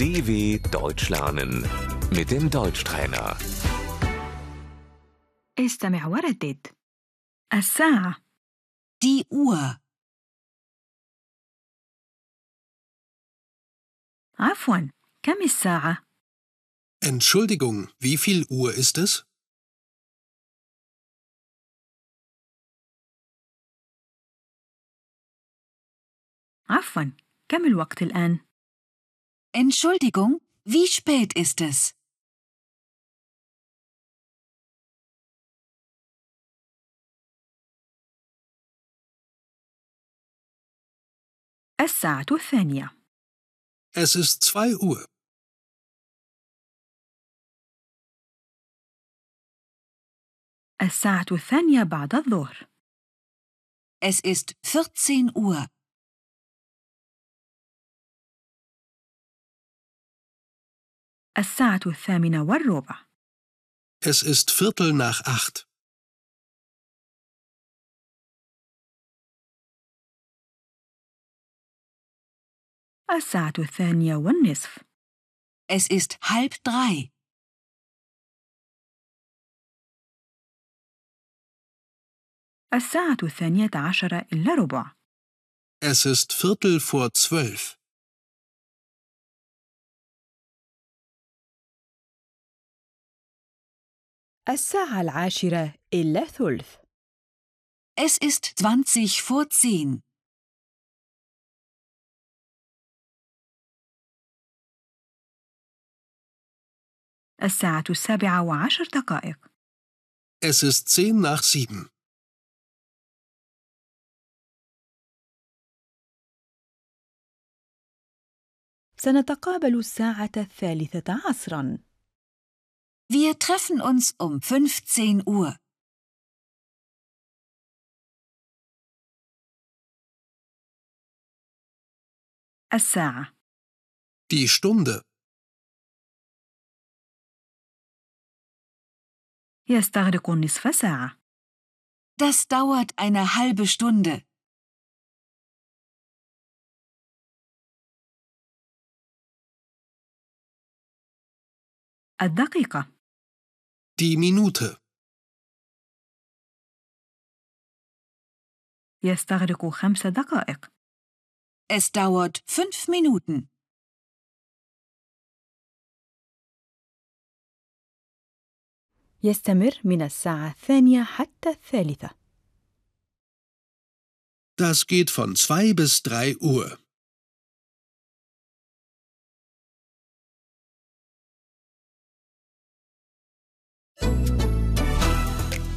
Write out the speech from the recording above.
DW Deutsch lernen mit dem Deutschtrainer. استمع وردد الساعة Die Uhr. عفوا كم الساعة؟ Entschuldigung, wie viel Uhr ist es? عفوا كم الوقت الآن؟ Entschuldigung, wie spät ist es? الساعة الثانية Es ist zwei Uhr. الساعة الثانية بعد الظهر Es ist 14 Uhr. الساعة الثامنة والربع Es ist Viertel nach acht. الساعة الثانية والنصف Es ist halb drei. الساعة الثانية عشر إلا ربع Es ist Viertel vor zwölf. الساعة العاشرة إلا ثلث Es ist 20 vor 10. الساعة السابعة وعشر دقائق Es ist zehn nach sieben. سنتقابل الساعة الثالثة عصراً Wir treffen uns um 15 Uhr. الساعة Die Stunde. يستغرق نصف ساعة Das dauert eine halbe Stunde. الدقيقة Die Minute. يستغرق خمس دقائق Es dauert fünf Minuten. يستمر من الساعة الثانية حتى الثالثة Das geht von zwei bis drei Uhr.